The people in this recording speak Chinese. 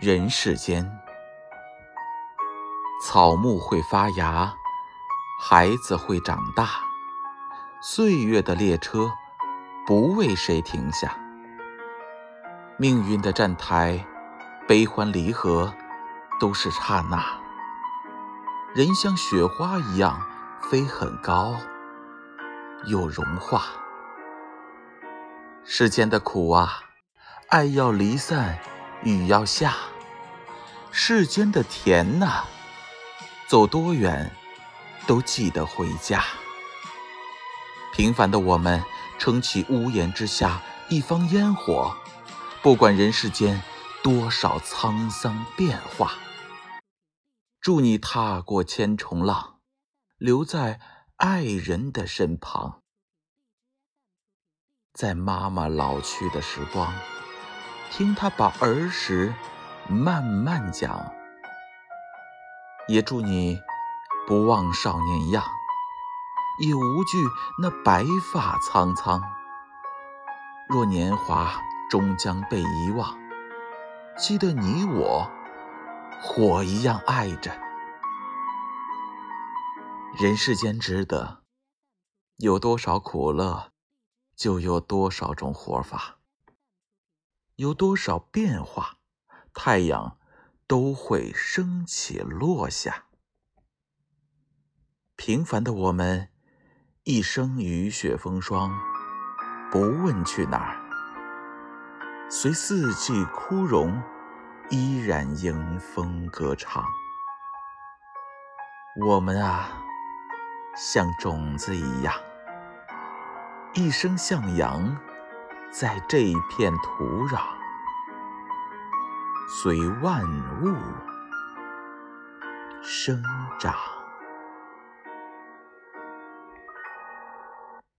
人世间，草木会发芽，孩子会长大，岁月的列车不为谁停下。命运的站台，悲欢离合都是刹那。人像雪花一样飞很高，又融化。世间的苦啊，爱要离散。雨要下，世间的甜呐，走多远都记得回家。平凡的我们撑起屋檐之下一方烟火，不管人世间多少沧桑变化。祝你踏过千重浪，留在爱人的身旁，在妈妈老去的时光。听他把儿时慢慢讲，也祝你不忘少年样，也无惧那白发苍苍。若年华终将被遗忘，记得你我火一样爱着。人世间值得，有多少苦乐，就有多少种活法。有多少变化，太阳都会升起落下。平凡的我们，一生雨雪风霜，不问去哪儿，随四季枯荣，依然迎风歌唱。我们啊，像种子一样，一生向阳。在这一片土壤，随万物生长。